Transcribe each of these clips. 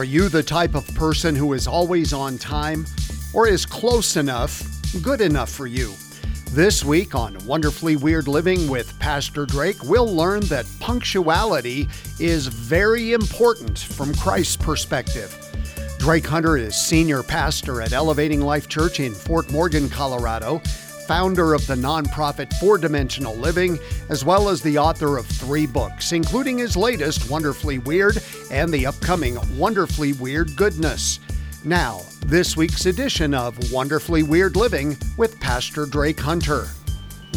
Are you the type of person who is always on time or is close enough, good enough for you? This week on Wonderfully Weird Living with Pastor Drake, we'll learn that punctuality is very important from Christ's perspective. Drake Hunter is senior pastor at Elevating Life Church in Fort Morgan, Colorado founder of the nonprofit Four Dimensional Living, as well as the author of three books, including his latest, Wonderfully Weird, and the upcoming Wonderfully Weird Goodness. Now, this week's edition of Wonderfully Weird Living with Pastor Drake Hunter.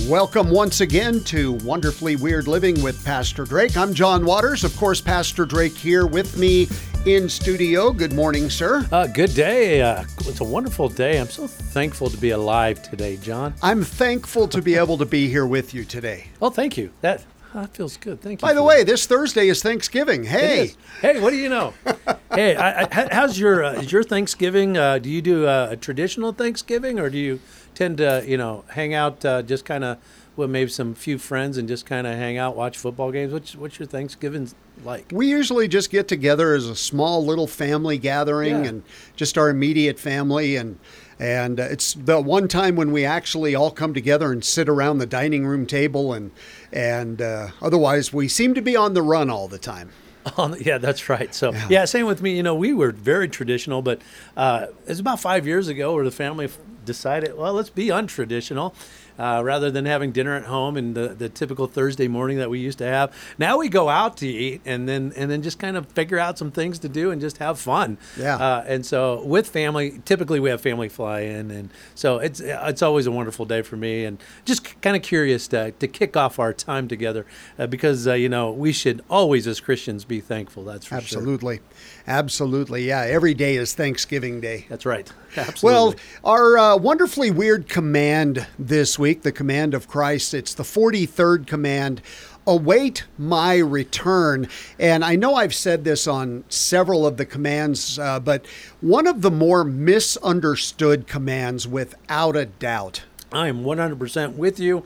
Welcome once again to Wonderfully Weird Living with Pastor Drake. I'm John Waters. Of course, Pastor Drake here with me in studio. Good morning, sir. Uh, good day. Uh, it's a wonderful day. I'm so thankful to be alive today, John. I'm thankful to be able to be here with you today. Oh, thank you. That that feels good. Thank you. By the way, that. this Thursday is Thanksgiving. Hey, hey, what do you know? hey, I, I, how's your uh, is your Thanksgiving? Uh, do you do a traditional Thanksgiving, or do you tend to you know hang out uh, just kind of with maybe some few friends and just kind of hang out, watch football games? What's what's your Thanksgiving like? We usually just get together as a small little family gathering yeah. and just our immediate family and and uh, it's the one time when we actually all come together and sit around the dining room table and and uh, otherwise we seem to be on the run all the time. yeah, that's right. So yeah. yeah. same with me. You know, we were very traditional, but uh, it's about five years ago where the family decided, well, let's be untraditional uh, rather than having dinner at home and the, the typical Thursday morning that we used to have. Now we go out to eat and then and then just kind of figure out some things to do and just have fun. Yeah. Uh, and so with family, typically we have family fly in, and so it's it's always a wonderful day for me, and just kind of curious to, to kick off our time together uh, because uh, you know we should always as Christians be thankful. That's for absolutely, sure. absolutely. Yeah, every day is Thanksgiving Day. That's right. Absolutely. Well, our uh, wonderfully weird command this week, the command of Christ, it's the 43rd command await my return. And I know I've said this on several of the commands, uh, but one of the more misunderstood commands, without a doubt. I am 100% with you.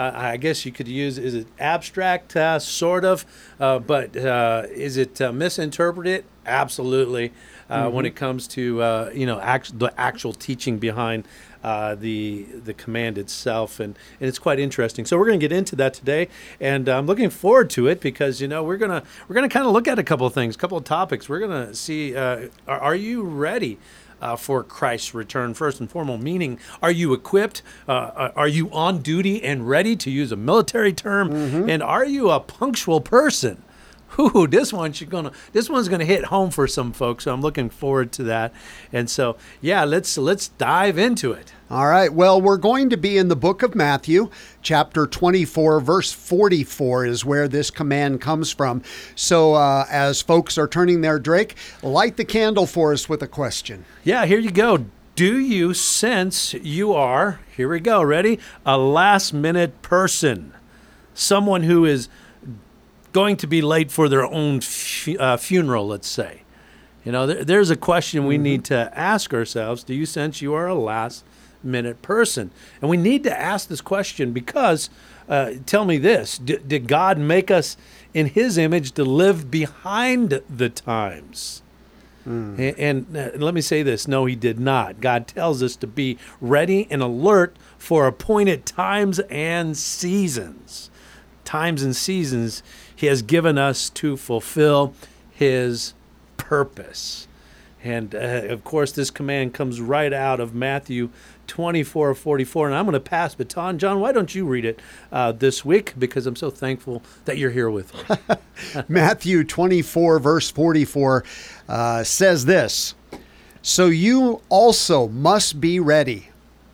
Uh, I guess you could use is it abstract, uh, sort of, uh, but uh, is it uh, misinterpreted? Absolutely uh, mm-hmm. when it comes to uh, you know act- the actual teaching behind uh, the the command itself, and, and it's quite interesting. So we're going to get into that today, and I'm looking forward to it because you know we're gonna we're gonna kind of look at a couple of things, a couple of topics. We're gonna see uh, are, are, you ready? Uh, for Christ's return, first and foremost, meaning, are you equipped? Uh, uh, are you on duty and ready to use a military term? Mm-hmm. And are you a punctual person? Ooh, this one's gonna this one's gonna hit home for some folks. So I'm looking forward to that. And so yeah, let's let's dive into it. All right. Well, we're going to be in the book of Matthew, chapter 24, verse 44 is where this command comes from. So, uh, as folks are turning there, Drake, light the candle for us with a question. Yeah, here you go. Do you sense you are, here we go, ready? A last minute person. Someone who is going to be late for their own fu- uh, funeral, let's say. You know, there, there's a question we mm-hmm. need to ask ourselves Do you sense you are a last minute person? And we need to ask this question because, uh, tell me this D- did God make us in His image to live behind the times? Mm. And, and uh, let me say this no, He did not. God tells us to be ready and alert for appointed times and seasons. Times and seasons he has given us to fulfill His purpose. And uh, of course, this command comes right out of Matthew 24 44. And I'm going to pass baton. John, why don't you read it uh, this week? Because I'm so thankful that you're here with me. Matthew 24, verse 44 uh, says this So you also must be ready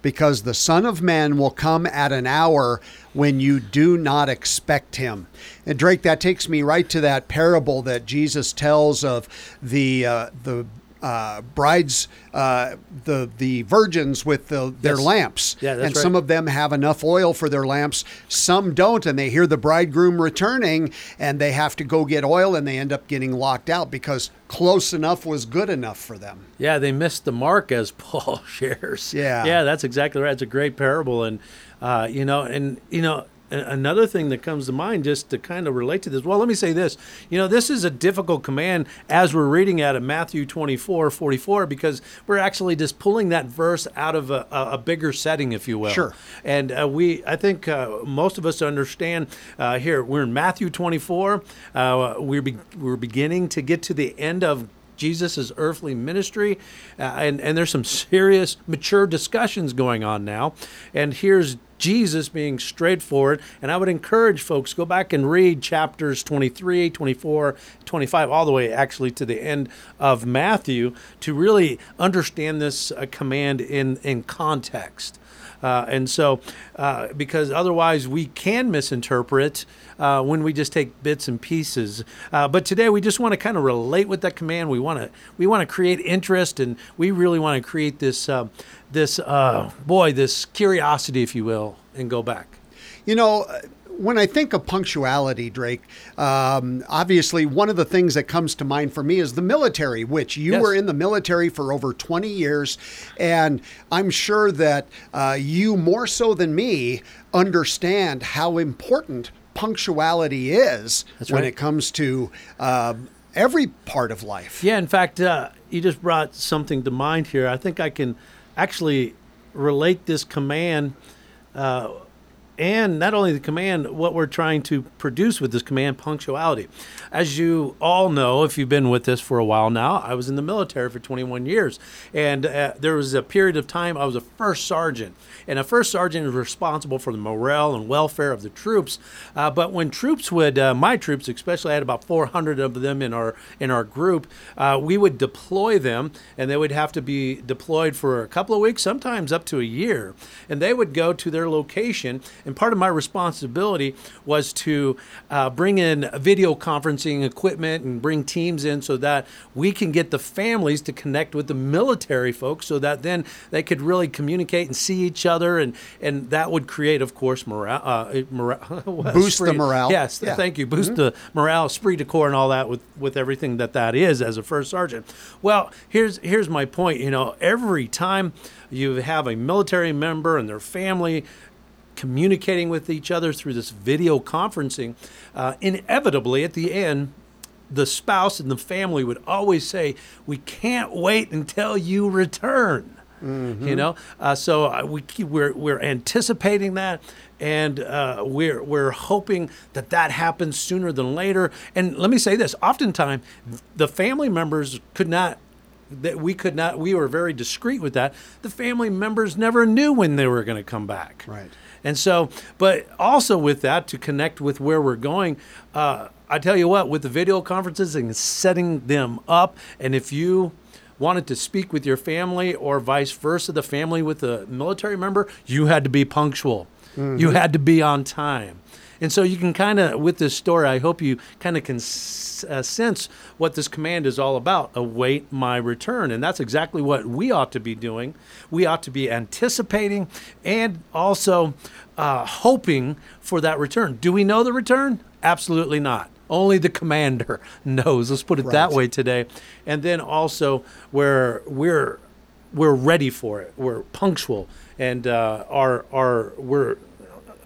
because the Son of Man will come at an hour when you do not expect him. And Drake, that takes me right to that parable that Jesus tells of the uh, the uh, brides, uh, the the virgins with the, their yes. lamps, yeah, and right. some of them have enough oil for their lamps. Some don't, and they hear the bridegroom returning, and they have to go get oil, and they end up getting locked out because close enough was good enough for them. Yeah, they missed the mark, as Paul shares. Yeah, yeah, that's exactly right. It's a great parable, and uh, you know, and you know, another thing that comes to mind just to kind of relate to this well let me say this. You know this is a difficult command as we're reading out of matthew 24 44 because we're actually just pulling that verse out of a, a bigger setting if you will. Sure. And uh, we i think uh, most of us understand uh, here we're in matthew 24 uh, we're, be- we're beginning to get to the end of Jesus' earthly ministry. Uh, and, and there's some serious, mature discussions going on now. And here's Jesus being straightforward. And I would encourage folks go back and read chapters 23, 24, 25, all the way actually to the end of Matthew to really understand this uh, command in, in context. Uh, and so, uh, because otherwise we can misinterpret uh, when we just take bits and pieces. Uh, but today we just want to kind of relate with that command. We want to we want to create interest, and we really want to create this uh, this uh, boy this curiosity, if you will, and go back. You know, when I think of punctuality, Drake, um, obviously one of the things that comes to mind for me is the military, which you yes. were in the military for over 20 years. And I'm sure that uh, you, more so than me, understand how important punctuality is when it comes to uh, every part of life. Yeah, in fact, uh, you just brought something to mind here. I think I can actually relate this command uh, and not only the command, what we're trying to produce with this command, punctuality. As you all know, if you've been with us for a while now, I was in the military for 21 years. And uh, there was a period of time I was a first sergeant. And a first sergeant is responsible for the morale and welfare of the troops. Uh, but when troops would, uh, my troops especially, I had about 400 of them in our, in our group, uh, we would deploy them, and they would have to be deployed for a couple of weeks, sometimes up to a year. And they would go to their location and part of my responsibility was to uh, bring in video conferencing equipment and bring teams in so that we can get the families to connect with the military folks so that then they could really communicate and see each other. And, and that would create, of course, morale. Uh, morale Boost the morale. Yes, yeah. thank you. Boost mm-hmm. the morale, esprit de corps, and all that with, with everything that that is as a first sergeant. Well, here's, here's my point. You know, every time you have a military member and their family communicating with each other through this video conferencing, uh, inevitably at the end, the spouse and the family would always say, "We can't wait until you return." Mm-hmm. You know, uh, so uh, we we're we're anticipating that, and uh, we're we're hoping that that happens sooner than later. And let me say this: oftentimes, the family members could not that we could not we were very discreet with that the family members never knew when they were going to come back right and so, but also with that, to connect with where we're going, uh, I tell you what, with the video conferences and setting them up, and if you wanted to speak with your family or vice versa, the family with a military member, you had to be punctual. Mm-hmm. You had to be on time. And so you can kind of, with this story, I hope you kind of can uh, sense what this command is all about await my return. And that's exactly what we ought to be doing. We ought to be anticipating and also uh, hoping for that return. Do we know the return? Absolutely not. Only the commander knows. Let's put it right. that way today. And then also where we're we're ready for it. We're punctual and uh, are are we're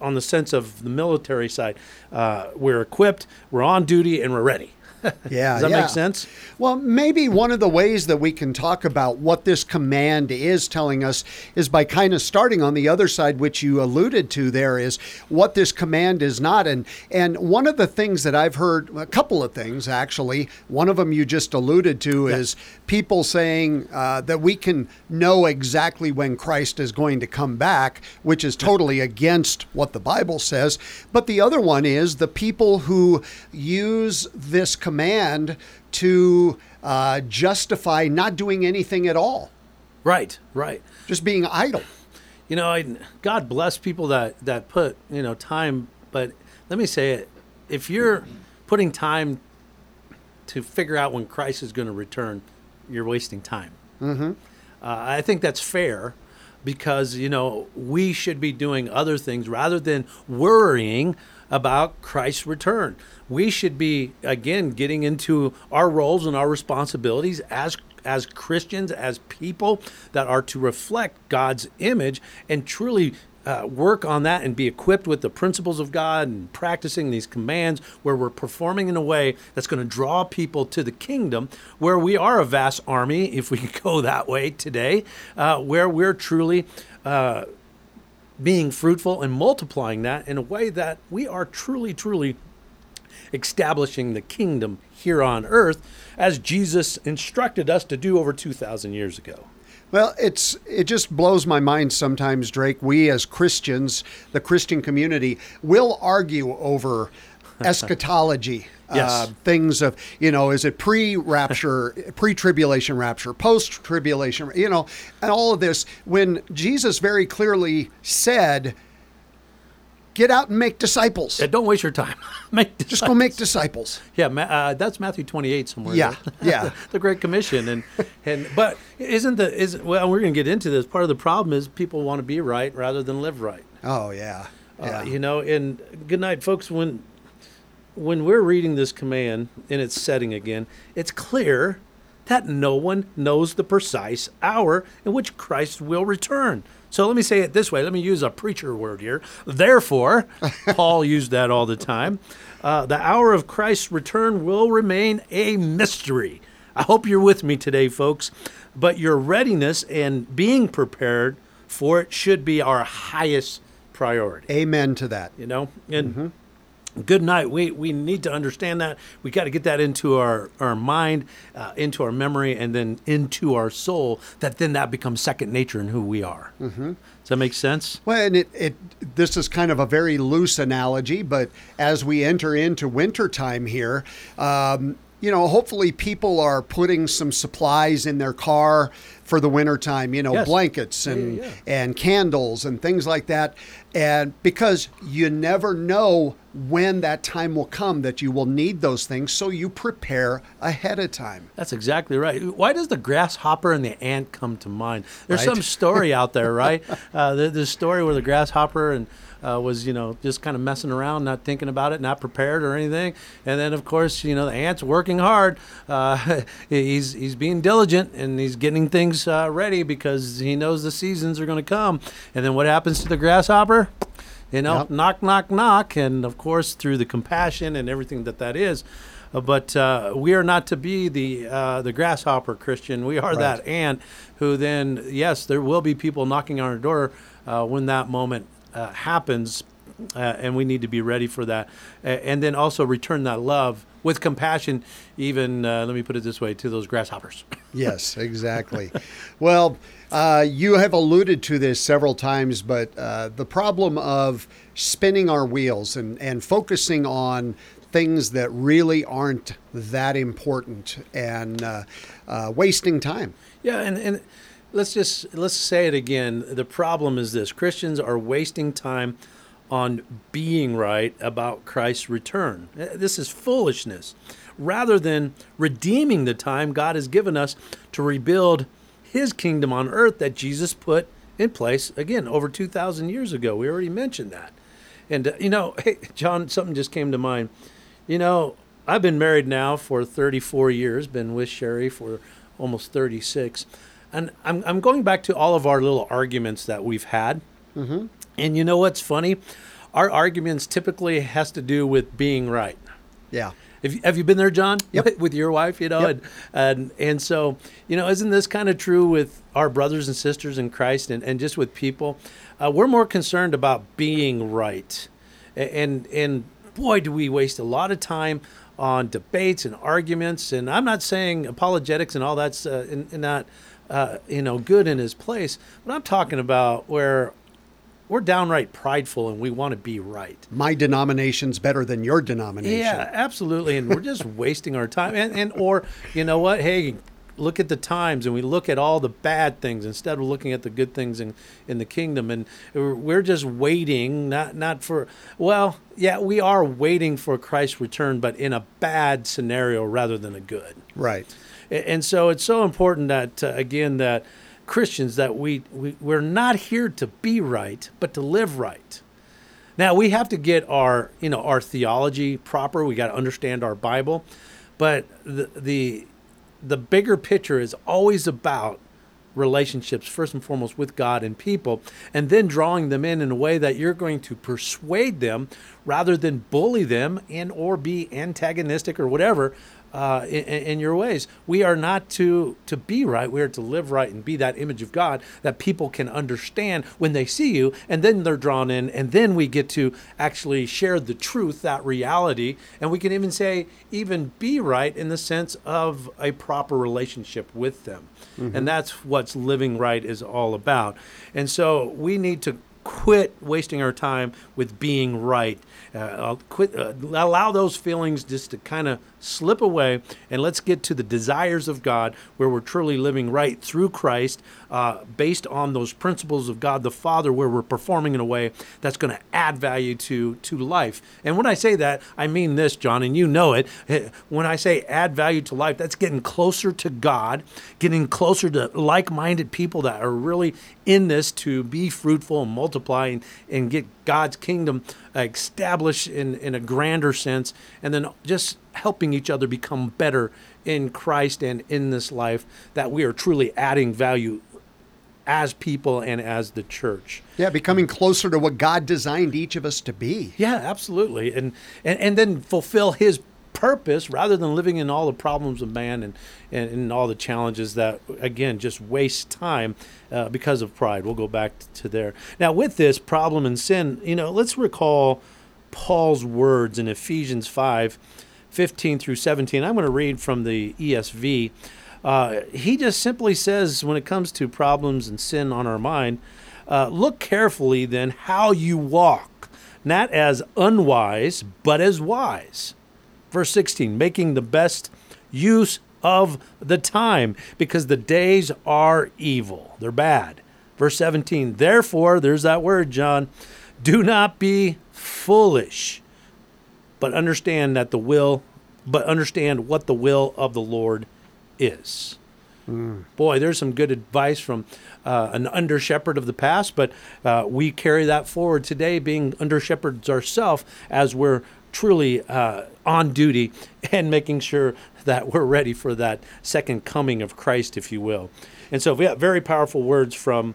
on the sense of the military side. Uh, we're equipped, we're on duty, and we're ready. yeah. Does that yeah. make sense? Well, maybe one of the ways that we can talk about what this command is telling us is by kind of starting on the other side, which you alluded to there, is what this command is not. And and one of the things that I've heard, a couple of things actually, one of them you just alluded to yeah. is people saying uh, that we can know exactly when Christ is going to come back, which is totally against what the Bible says. But the other one is the people who use this command command to uh, justify not doing anything at all. Right, right. Just being idle. You know, I, God bless people that, that put, you know, time, but let me say it. If you're putting time to figure out when Christ is going to return, you're wasting time. Mm-hmm. Uh, I think that's fair because, you know, we should be doing other things rather than worrying about Christ's return. We should be, again, getting into our roles and our responsibilities as as Christians, as people that are to reflect God's image and truly uh, work on that and be equipped with the principles of God and practicing these commands where we're performing in a way that's going to draw people to the kingdom, where we are a vast army, if we could go that way today, uh, where we're truly uh, being fruitful and multiplying that in a way that we are truly, truly establishing the kingdom here on earth as Jesus instructed us to do over 2,000 years ago. Well, it's it just blows my mind sometimes, Drake. We as Christians, the Christian community, will argue over eschatology. Yes. Uh, things of you know, is it pre-rapture, pre-tribulation rapture, post-tribulation, you know, and all of this. When Jesus very clearly said, "Get out and make disciples." Yeah, don't waste your time. make Just go make disciples. Yeah, uh, that's Matthew 28 somewhere. Yeah, yeah. the Great Commission, and and but isn't the is well we're going to get into this. Part of the problem is people want to be right rather than live right. Oh yeah, yeah. Uh, you know, and good night, folks. When when we're reading this command in its setting again, it's clear that no one knows the precise hour in which Christ will return. So let me say it this way. Let me use a preacher word here. Therefore, Paul used that all the time. Uh, the hour of Christ's return will remain a mystery. I hope you're with me today, folks. But your readiness and being prepared for it should be our highest priority Amen to that. you know and good night. We we need to understand that. We got to get that into our our mind uh, into our memory and then into our soul that then that becomes second nature in who we are. Mm-hmm. does that make sense? Well, and it, it this is kind of a very loose analogy, but as we enter into wintertime here, um, you know, hopefully people are putting some supplies in their car for the wintertime, you know, Yes. blankets and Yeah, yeah. and candles and things like that. And because you never know when that time will come that you will need those things, so you prepare ahead of time. That's exactly right. Why does the grasshopper and the ant come to mind? There's Right. some story out there, right? Uh, the, the story where the grasshopper and uh, was, you know, just kind of messing around, not thinking about it, not prepared or anything. And then, of course, you know, the ant's working hard. Uh, he's he's being diligent and he's getting things uh, ready because he knows the seasons are going to come. And then what happens to the grasshopper? You know, Yep. knock, knock, knock. And of course, through the compassion and everything that that is. Uh, but uh, we are not to be the uh, the grasshopper Christian. We are that ant who then, yes, there will be people knocking on our door uh, when that moment uh, happens, uh, and we need to be ready for that. And then also return that love with compassion, even, uh, let me put it this way, to those grasshoppers. Yes, exactly. well, uh, you have alluded to this several times, but uh, the problem of spinning our wheels and, and focusing on things that really aren't that important and uh, uh, wasting time. Yeah, and, and let's just let's say it again. The problem is this: Christians are wasting time on being right about Christ's return. Uh, This is foolishness. Rather than redeeming the time God has given us to rebuild His kingdom on earth that Jesus put in place again over two thousand years ago. We already mentioned that. And uh, you know, hey, John, something just came to mind. You know, I've been married now for 34 years, been with Sherry for almost 36. And I'm, I'm going back to all of our little arguments that we've had. Mm-hmm. And you know what's funny? Our arguments typically has to do with being right. Yeah. Have you, have you been there, John? Yep. With your wife, you know, Yep. and, and and so you know, isn't this kind of true with our brothers and sisters in Christ, and, and just with people? Uh, we're more concerned about being right, and and boy, do we waste a lot of time on debates and arguments. And I'm not saying apologetics and all that's uh, in, in not uh, you know good in his place, but I'm talking about where we're downright prideful and we want to be right. My denomination's better than your denomination. Yeah, absolutely. And we're just wasting our time. And, and or you know what? Hey, look at the times and we look at all the bad things instead of looking at the good things in, in the kingdom. And we're we're just waiting, not not for well, yeah, we are waiting for Christ's return, but in a bad scenario rather than a good. Right. And so it's so important that, uh, again, that Christians, that we, we, we're not here to be right, but to live right. Now, we have to get our, you know, our theology proper. We got to understand our Bible. But the, the, the bigger picture is always about relationships first and foremost with God and people and then drawing them in in a way that you're going to persuade them rather than bully them and or be antagonistic or whatever uh, in, in, your ways. We are not to to be right. We are to live right and be that image of God that people can understand when they see you, and then they're drawn in, and then we get to actually share the truth, that reality, and we can even say even be right in the sense of a proper relationship with them, mm-hmm. and that's what's living right is all about. And so we need to quit wasting our time with being right. Uh, quit, uh, allow those feelings just to kind of slip away and let's get to the desires of God where we're truly living right through Christ uh, based on those principles of God the Father where we're performing in a way that's going to add value to to life. And when I say that, I mean this, John, and you know it. When I say add value to life, that's getting closer to God, getting closer to like-minded people that are really in this to be fruitful and multiply and, and get God's kingdom established in, in a grander sense, and then just helping each other become better in Christ and in this life, that we are truly adding value as people and as the church. Yeah, becoming closer to what God designed each of us to be. Yeah, absolutely. And and, and then fulfill his purpose rather than living in all the problems of man and, and, and all the challenges that again just waste time uh, because of pride. We'll go back to there. Now with this problem and sin, you know, let's recall Paul's words in Ephesians 5 15 through 17. I'm going to read from the ESV. Uh, he just simply says, when it comes to problems and sin on our mind, uh, look carefully then how you walk, not as unwise, but as wise. Verse 16, making the best use of the time, because the days are evil. They're bad. Verse 17, therefore, there's that word, John, do not be foolish but understand that the will, but understand what the will of the Lord is. Mm. Boy, there's some good advice from uh, an under shepherd of the past, but uh, we carry that forward today, being under shepherds ourselves, as we're truly uh, on duty and making sure that we're ready for that second coming of Christ, if you will. And so we have very powerful words from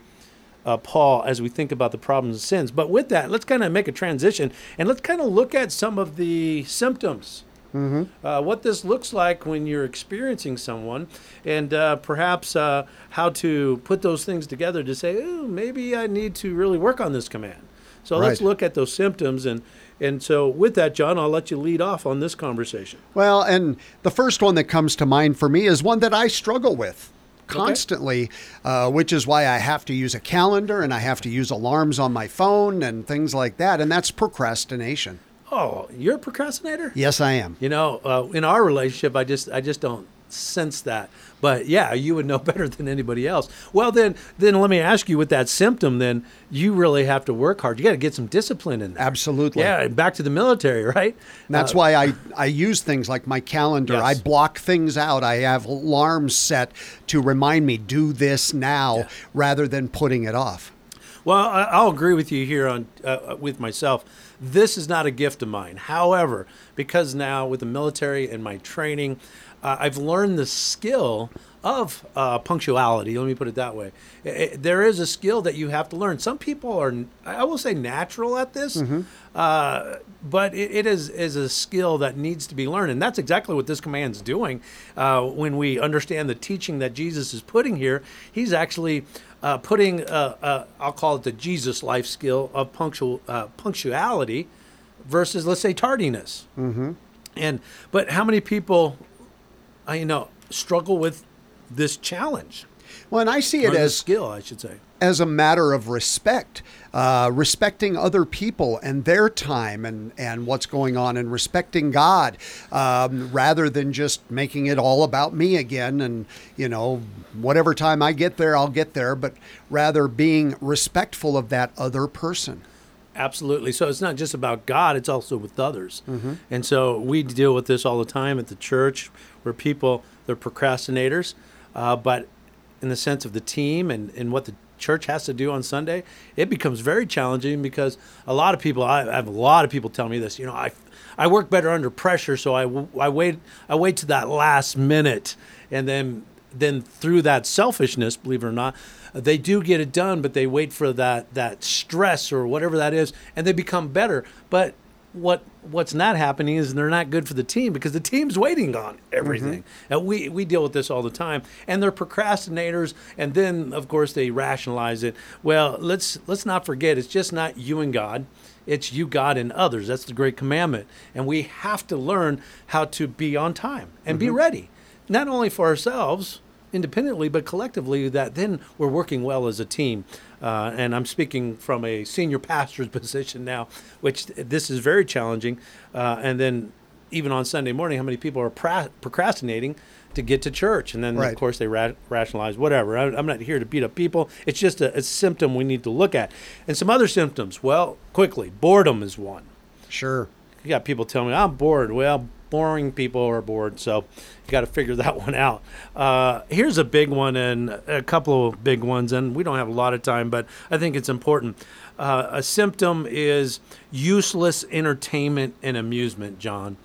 uh, Paul as we think about the problems and sins. But with that, let's kind of make a transition and let's kind of look at some of the symptoms. Mm-hmm. Uh, what this looks like when you're experiencing someone, and uh, perhaps uh, how to put those things together to say, oh, maybe I need to really work on this command. So right. let's look at those symptoms and and so, with that, John, I'll let you lead off on this conversation. Well, and the first one that comes to mind for me is one that I struggle with constantly, okay. uh, which is why I have to use a calendar and I have to use alarms on my phone and things like that. And that's procrastination. Oh, you're a procrastinator? Yes, I am. You know, uh, in our relationship, I just I just don't sense that. But yeah, you would know better than anybody else. Well, then, then let me ask you with that symptom. Then you really have to work hard. You got to get some discipline in there. Absolutely. Yeah, back to the military, right? And that's uh, why I I use things like my calendar. Yes. I block things out. I have alarms set to remind me do this now yeah. rather than putting it off. Well, I'll agree with you here on uh, with myself. This is not a gift of mine. However, because now with the military and my training, uh, I've learned the skill of uh, punctuality. Let me put it that way. It, it, there is a skill that you have to learn. Some people are, I will say, natural at this, mm-hmm. uh, but it, it is is a skill that needs to be learned, and that's exactly what this command is doing. Uh, when we understand the teaching that Jesus is putting here, he's actually. Uh, putting, uh, I'll call it the Jesus life skill of punctual punctuality, versus let's say tardiness. Mm-hmm. And but how many people I you know struggle with this challenge. Well, and I see it as skill, I should say, as a matter of respect, uh, respecting other people and their time and and what's going on, and respecting God, um, rather than just making it all about me again. And you know, whatever time I get there, I'll get there, but rather being respectful of that other person. Absolutely. So it's not just about God, it's also with others. Mm-hmm. And so we deal with this all the time at the church where people, they're procrastinators. Uh, but in the sense of the team and, and what the church has to do on Sunday, it becomes very challenging because a lot of people, I, I have a lot of people tell me this, you know, I, I work better under pressure. So I, I wait, I wait to that last minute and then then through that selfishness, believe it or not, they do get it done, but they wait for that that stress or whatever that is, and they become better. But what what's not happening is they're not good for the team because the team's waiting on everything. Mm-hmm. And we we deal with this all the time. And they're procrastinators and then of course they rationalize it. Well, let's let's not forget it's just not you and God. It's you, God, and others. That's the great commandment. And we have to learn how to be on time and be ready. Not only for ourselves, independently, but collectively, that then we're working well as a team. Uh, and I'm speaking from a senior pastor's position now, which this is very challenging. Uh, and then even on Sunday morning, how many people are pra- procrastinating to get to church? And then, Right. of course, they ra- rationalize whatever. I, I'm not here to beat up people. It's just a, a symptom we need to look at. And some other symptoms. Well, quickly, boredom is one Sure. you got people telling me I'm bored. Well, boring people are bored, so you got to figure that one out. Uh, here's a big one and a couple of big ones, and we don't have a lot of time, but I think it's important. Uh, a symptom is useless entertainment and amusement, John.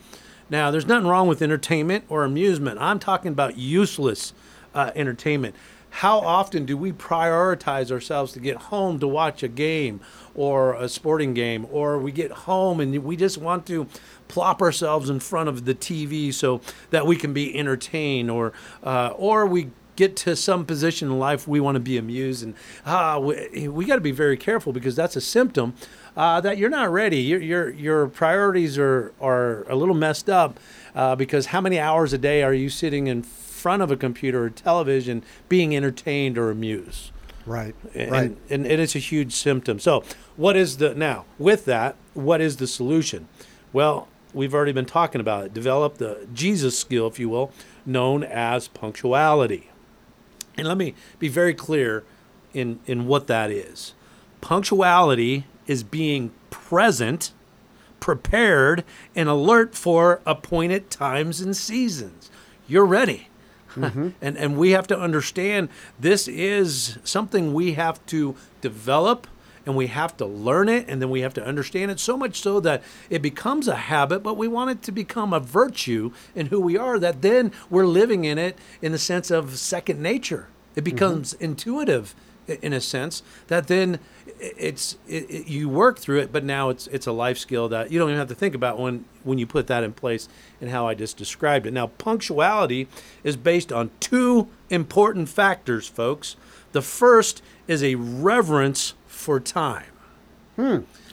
Now, there's nothing wrong with entertainment or amusement. I'm talking about useless uh, entertainment. How often do we prioritize ourselves to get home to watch a game or a sporting game, or we get home and we just want to plop ourselves in front of the TV so that we can be entertained, or uh, or we get to some position in life we want to be amused and ah we, we got to be very careful because that's a symptom uh, that you're not ready your your, your priorities are are a little messed up uh, because how many hours a day are you sitting in front of a computer or television being entertained or amused Right. and, right. and, and it's a huge symptom. So, what is the now with that? What is the solution? Well, we've already been talking about it. Develop the Jesus skill, if you will, known as punctuality. And let me be very clear in in what that is. Punctuality is being present, prepared, and alert for appointed times and seasons. You're ready. Mm-hmm. and and we have to understand this is something we have to develop and we have to learn it and then we have to understand it so much so that it becomes a habit but we want it to become a virtue in who we are that then we're living in it in the sense of second nature. It mm-hmm. becomes intuitive in a sense that then it's it, it, you work through it but now it's it's a life skill that you don't even have to think about when when you put that in place and how I just described it. Now punctuality is based on two important factors folks. The first is a reverence for time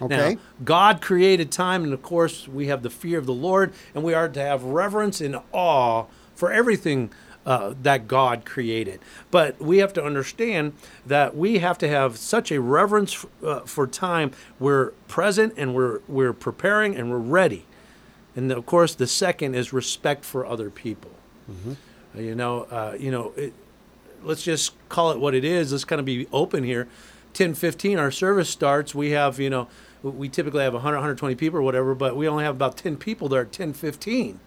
Okay. now, God created time, and of course, we have the fear of the Lord, and we are to have reverence and awe for everything uh, that God created. But we have to understand that we have to have such a reverence uh, for time. We're present, and we're we're preparing, and we're ready. And of course, the second is respect for other people. Uh, You know, uh, you know, it, let's just call it what it is. Let's kind of be open here. 10, 15, our service starts. We have, you know, we typically have 100, 120 people or whatever, but we only have about 10 people there at 10, 15.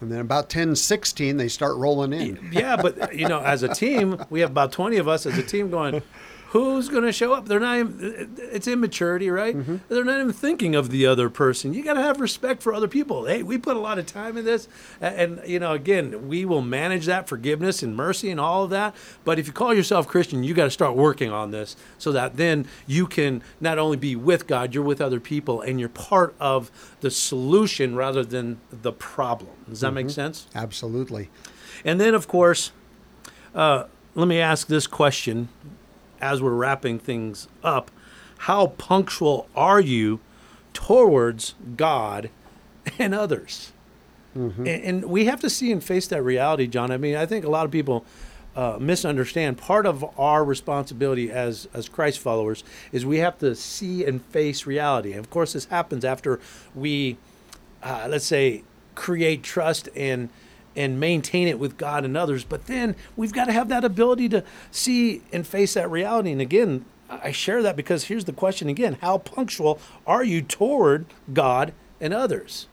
and then about 10, 16, they start rolling in. Yeah, but, you know, as a team, we have about 20 of us as a team going, who's going to show up? They're not even, it's immaturity, right? They're not even thinking of the other person. You got to have respect for other people. Hey, we put a lot of time in this. And, you know, again, we will manage that forgiveness and mercy and all of that. But if you call yourself Christian, you got to start working on this so that then you can not only be with God, you're with other people and you're part of the solution rather than the problem. Does that make sense? Absolutely. And then, of course, uh, let me ask this question as we're wrapping things up How punctual are you towards God and others? And, and we have to see and face that reality, John. I mean, I think a lot of people uh, misunderstand. Part of our responsibility as as Christ followers is we have to see and face reality. And of course, this happens after we, uh, let's say, create trust and and maintain it with God and others. But then we've got to have that ability to see and face that reality. And again, I share that because here's the question again: How punctual are you toward God and others?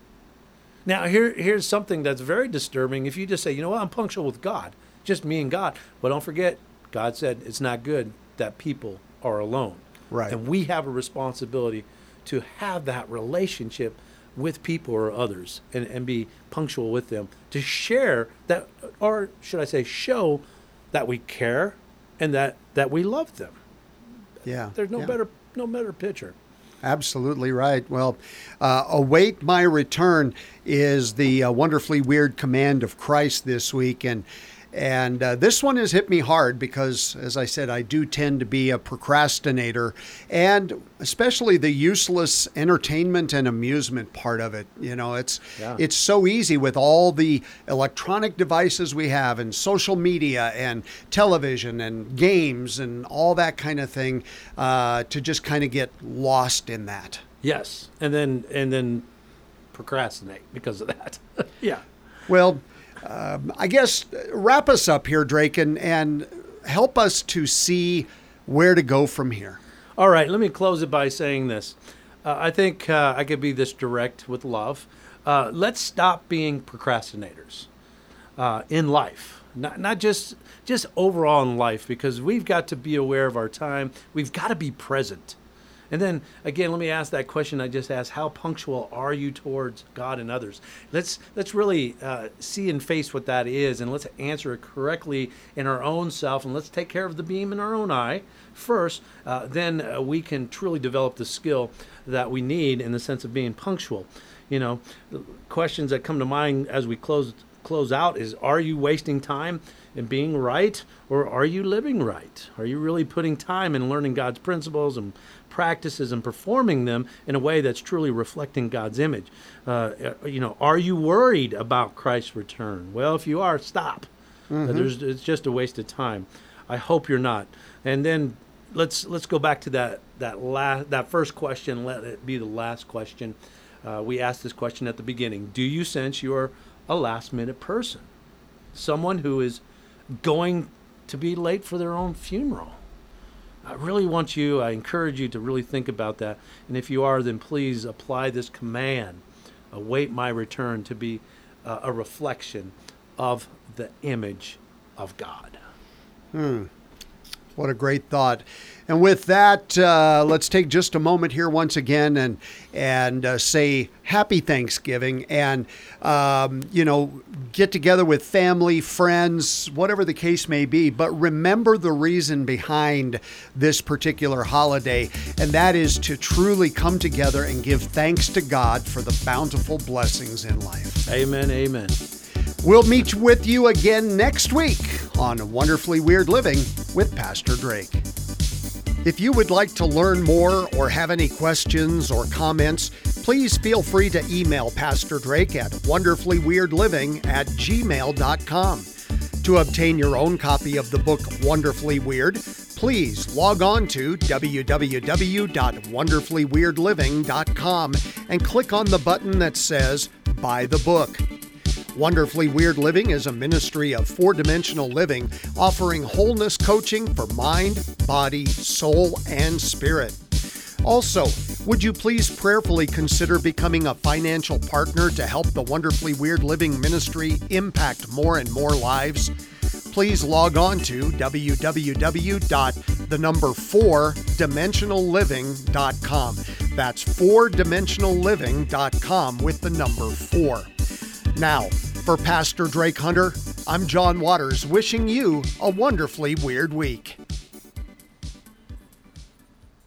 Now, here, here's something that's very disturbing. If you just say, you know what, I'm punctual with God, just me and God. Well, don't forget, God said it's not good that people are alone. Right. And we have a responsibility to have that relationship with people or others and, and be punctual with them to share that, or should I say, show that we care, and that that we love them. Yeah. There's no yeah. better no better picture. Absolutely right. Well, uh, await my return is the uh, wonderfully weird command of Christ this week, and and uh, this one has hit me hard because, as I said, I do tend to be a procrastinator, and especially the useless entertainment and amusement part of it. You know, it's Yeah. it's so easy with all the electronic devices we have, and social media, and television, and games, and all that kind of thing, uh, to just kind of get lost in that. Yes, and then and then procrastinate because of that. yeah. Well, um, I guess wrap us up here, Drake, and, and help us to see where to go from here. All right, let me close it by saying this. Uh, I think uh, I could be this direct with love. Uh, let's stop being procrastinators uh, in life, not, not just just overall in life, because we've got to be aware of our time. We've got to be present. And then again, let me ask that question I just asked: How punctual are you towards God and others? Let's let's really uh, see and face what that is, and let's answer it correctly in our own self, and let's take care of the beam in our own eye first. Uh, then uh, we can truly develop the skill that we need in the sense of being punctual. You know, questions that come to mind as we close close out is: Are you wasting time? in being right, or are you living right? Are you really putting time in learning God's principles and practices and performing them in a way that's truly reflecting God's image? Uh, you know, are you worried about Christ's return? Well, if you are, stop. Uh, there's, it's just a waste of time. I hope you're not. And then let's let's go back to that that last that first question. Let it be the last question. Uh, we asked this question at the beginning. Do you sense you're a last minute person? Someone who is going to be late for their own funeral. I really want you, I encourage you to really think about that. And if you are, then please apply this command await my return to be uh, a reflection of the image of God. What a great thought. And with that, uh, let's take just a moment here once again and and uh, say Happy Thanksgiving, and um, you know, get together with family, friends, whatever the case may be. But remember the reason behind this particular holiday, and that is to truly come together and give thanks to God for the bountiful blessings in life. Amen. Amen. We'll meet with you again next week on Wonderfully Weird Living with Pastor Drake. If you would like to learn more or have any questions or comments, please feel free to email Pastor Drake at wonderfullyweirdliving at gmail.com. To obtain your own copy of the book Wonderfully Weird, please log on to www.wonderfullyweirdliving.com and click on the button that says Buy the Book. Wonderfully Weird Living is a ministry of four dimensional living, offering wholeness coaching for mind, body, soul, and spirit. Also, would you please prayerfully consider becoming a financial partner to help the Wonderfully Weird Living ministry impact more and more lives? Please log on to www.the number 4dimensionalliving.com. That's 4dimensionalliving.com with the number 4. Now, for Pastor Drake Hunter, I'm John Waters wishing you a wonderfully weird week.